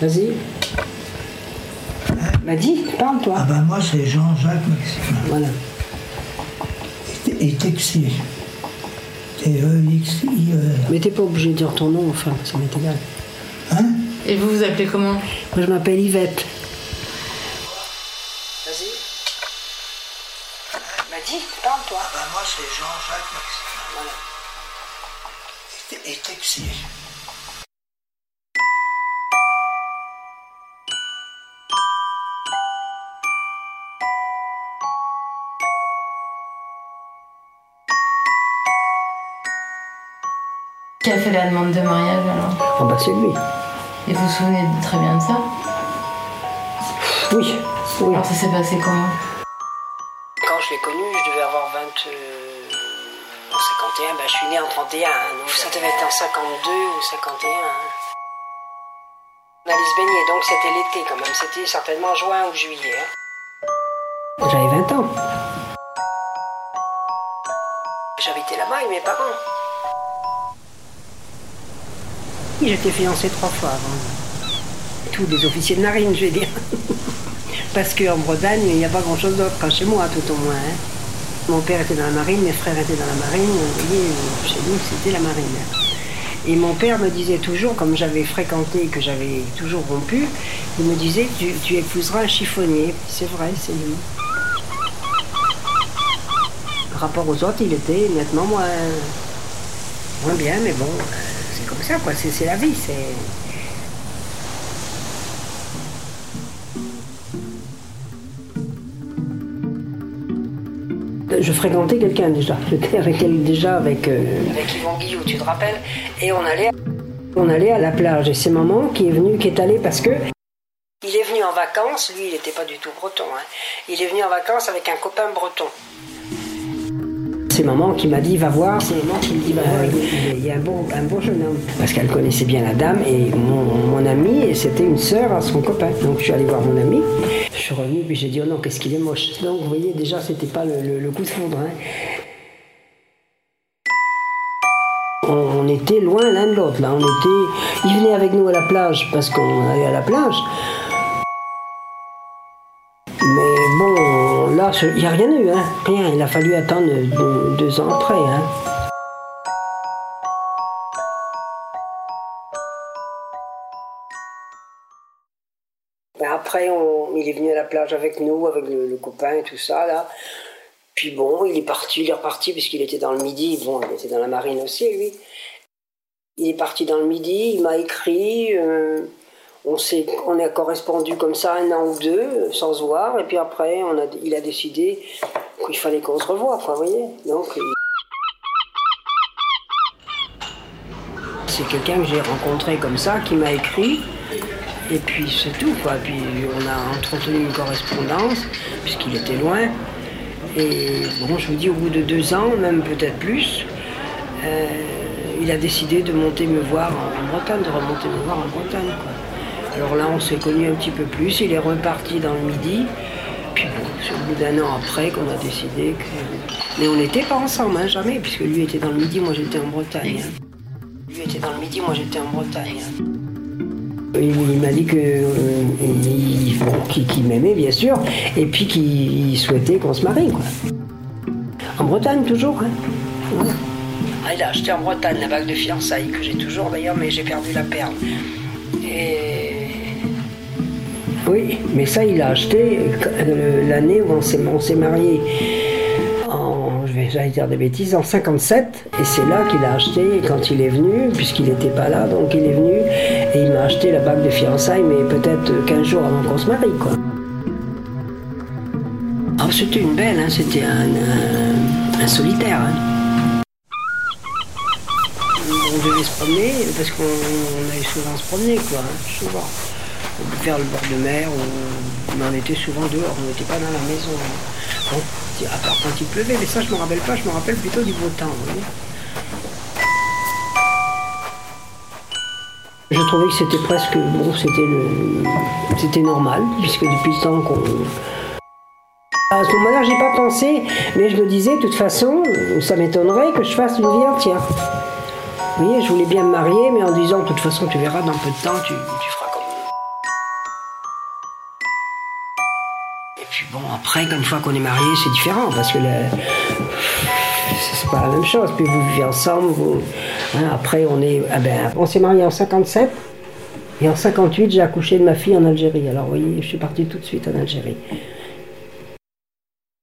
Vas-y. Bah dis, parle toi. Ah ben moi c'est Jean-Jacques Maximin. Voilà. Et, et Texier. T-E-X-I-E-R. Mais t'es pas obligé de dire ton nom, enfin, ça m'est égal. Hein? Et vous vous appelez comment? Moi je m'appelle Yvette. Vas-y. Bah dis, parle toi. Ah ben moi c'est Jean-Jacques Maximin. Voilà. Et, et Texier. Qui a fait la demande de mariage alors Ah bah c'est lui. Et vous vous souvenez très bien de ça Oui. Oui. Alors ça s'est passé comment Quand je l'ai connu, je devais avoir 20... euh, en 51, bah je suis né en 31. hein, donc ça devait être en 52 ou 51. hein. On allait se baigner, donc c'était l'été quand même. C'était certainement juin ou juillet. hein. J'avais 20 ans. J'habitais là-bas avec mes parents. J'étais fiancée trois fois avant. Tous les officiers de marine, je vais dire. Parce qu'en Bretagne, il n'y a pas grand-chose d'autre, enfin, chez moi tout au moins. hein. Mon père était dans la marine, mes frères étaient dans la marine. Vous voyez, chez nous, c'était la marine. Et mon père me disait toujours, comme j'avais fréquenté et que j'avais toujours rompu, il me disait tu, tu épouseras un chiffonnier. C'est vrai, c'est lui. Par rapport aux autres, il était nettement moins, moins bien, mais bon, euh, c'est comme ça, quoi. C'est la vie, c'est. Je fréquentais quelqu'un déjà. J'étais avec elle déjà avec. euh, Avec Yvon Guillou, tu te rappelles? Et on allait, on allait à la plage. Et c'est maman qui est venue, qui est allée parce que. Il est venu en vacances, lui il n'était pas du tout breton. hein. Il est venu en vacances avec un copain breton. C'est maman qui m'a dit va voir, c'est maman qui me dit va voir, il y a un beau, un beau jeune homme. Parce qu'elle connaissait bien la dame et mon, ami, et c'était une sœur à son copain. Donc je suis allée voir mon ami, je suis revenue puis j'ai dit oh non, qu'est-ce qu'il est moche. Donc vous voyez déjà c'était pas le, coup de foudre. hein. On, on était loin l'un de l'autre là, on était. Il venait avec nous à la plage parce qu'on allait à la plage. Il n'y a rien eu, hein. Rien. Il a fallu attendre deux, ans après, hein. Ben après, il est venu à la plage avec nous, avec le, le copain et tout ça, là. Puis bon, il est parti, il est reparti puisqu'il était dans le midi. Bon, il était dans la marine aussi, lui. Il est parti dans le midi, il m'a écrit. euh, on, a correspondu comme ça un an ou deux, sans se voir. Et puis après, il a décidé qu'il fallait qu'on se revoie, quoi, vous voyez. C'est quelqu'un que j'ai rencontré comme ça, qui m'a écrit. Et puis c'est tout, quoi. Puis on a entretenu une correspondance, puisqu'il était loin. Et bon, je vous dis, au bout de deux ans, même peut-être plus, euh, il a décidé de monter me voir en Bretagne, de remonter me voir en Bretagne. quoi. Alors là, on s'est connus un petit peu plus. Il est reparti dans le midi. Puis bon, c'est au bout d'un an après qu'on a décidé que. Mais on n'était pas ensemble, hein, jamais, puisque lui était dans le midi, moi j'étais en Bretagne. Lui était dans le midi, moi j'étais en Bretagne. Il, m'a dit euh, qu'il m'aimait bien sûr, et puis qu'il souhaitait qu'on se marie quoi. En Bretagne toujours, hein. Voilà. Ah, en Bretagne la bague de fiançailles que j'ai toujours d'ailleurs, mais j'ai perdu la perle. Oui, mais ça il l'a acheté euh, l'année où on s'est on mariés. En, je vais j'allais dire des bêtises, en 57, et c'est là qu'il a acheté quand il est venu, puisqu'il n'était pas là, donc il est venu et il m'a acheté la bague de fiançailles, mais peut-être 15 jours avant qu'on se marie, quoi. Ah, c'était une belle, hein, c'était un, solitaire. hein. Bon devait se promener, parce qu'on on allait souvent se promener, quoi, Vers le bord de mer, on, mais on était souvent dehors, on n'était pas dans la maison. Bon, à part quand il pleuvait, mais ça je me rappelle pas, je me rappelle plutôt du beau temps. Je trouvais que c'était presque, bon, c'était le, c'était normal, puisque depuis le temps qu'on, à ce moment-là, j'ai pas pensé, mais je me disais, de toute façon, ça m'étonnerait que je fasse une vie entière. Vous voyez, je voulais bien me marier, mais en disant, de toute façon, tu verras, dans peu de temps, tu, tu feras après, une fois qu'on est marié, c'est différent, parce que c'est pas la même chose. Puis vous vivez ensemble, hein, après, on est. ah ben, on s'est marié en 57, et en 58, j'ai accouché de ma fille en Algérie. Alors, vous voyez, je suis partie tout de suite en Algérie.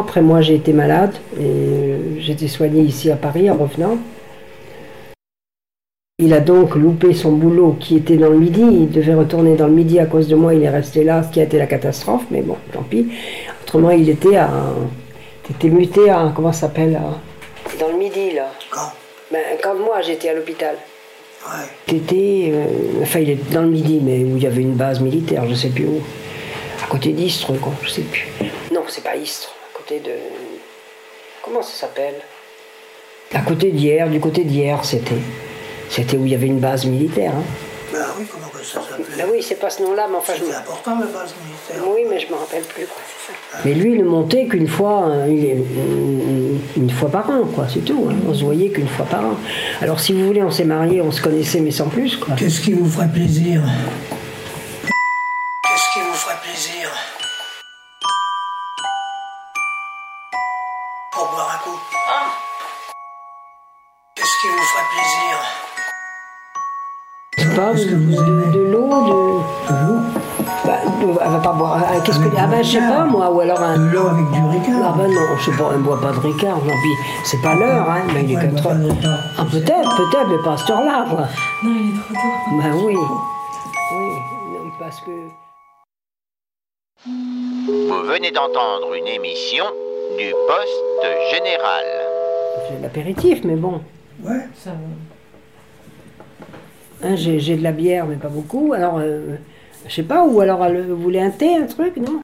Après moi, j'ai été malade et euh, été soignée ici à Paris en revenant. Il a donc loupé son boulot qui était dans le midi. Il devait retourner dans le midi à cause de moi. Il est resté là, ce qui a été la catastrophe. Mais bon, tant pis. Autrement, il était à. était muté à. Comment ça s'appelle à- Dans le midi, là. Quand Ben, quand moi, j'étais à l'hôpital. Ouais. C'était. euh, enfin, il est dans le midi, mais où il y avait une base militaire, je sais plus où. À côté d'Istres, quoi, je sais plus. Non, c'est pas Istres, à côté de. Comment ça s'appelle? À côté d'hier, du côté d'hier, c'était. C'était où il y avait une base militaire. Hein. Oui, comment que ça s'appelait Ben oui, c'est pas ce nom-là, mais enfin je. C'était important, la base militaire. Oui, mais je me rappelle plus. quoi, c'est ça. Mais lui, il ne montait qu'une fois, euh, il est- une, une fois par an, quoi, c'est tout. hein. On se voyait qu'une fois par an. Alors, si vous voulez, on s'est mariés, on se connaissait, mais sans plus, quoi. Qu'est-ce qui vous ferait plaisir Qu'est-ce qui vous ferait plaisir Pour boire un coup Qu'est-ce qui vous ferait plaisir Je pas, de, l'eau, de. De l'eau? Bah, elle va pas boire. ah, Qu'est-ce que. Ah, ben, je sais pas, moi, ou alors un. De l'eau avec du ricard Ah, ben non, je sais pas, elle ne boit pas de Ricard. Non, puis c'est pas l'heure, hein, mais il est Ouais, elle 4 boit pas de heures. Ah, peut-être, peut-être, mais pas à cette heure-là, quoi. Non, il est trop tôt. Ben oui. Oui, non, parce que. Vous venez d'entendre une émission du Poste Général. De l'apéritif, mais bon. Ouais. Ça va. Hein, j'ai de la bière, mais pas beaucoup. Alors, euh, je sais pas, ou alors euh, elle- vous voulez un thé, un truc, non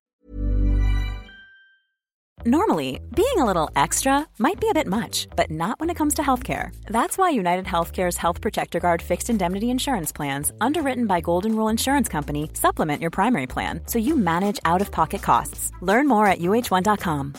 Normally, being a little extra might be a bit much, but not when it comes to healthcare. That's why United Healthcare's Health Protector Guard fixed indemnity insurance plans, underwritten by Golden Rule Insurance Company, supplement your primary plan so you manage out of pocket costs. Learn more at uh1.com.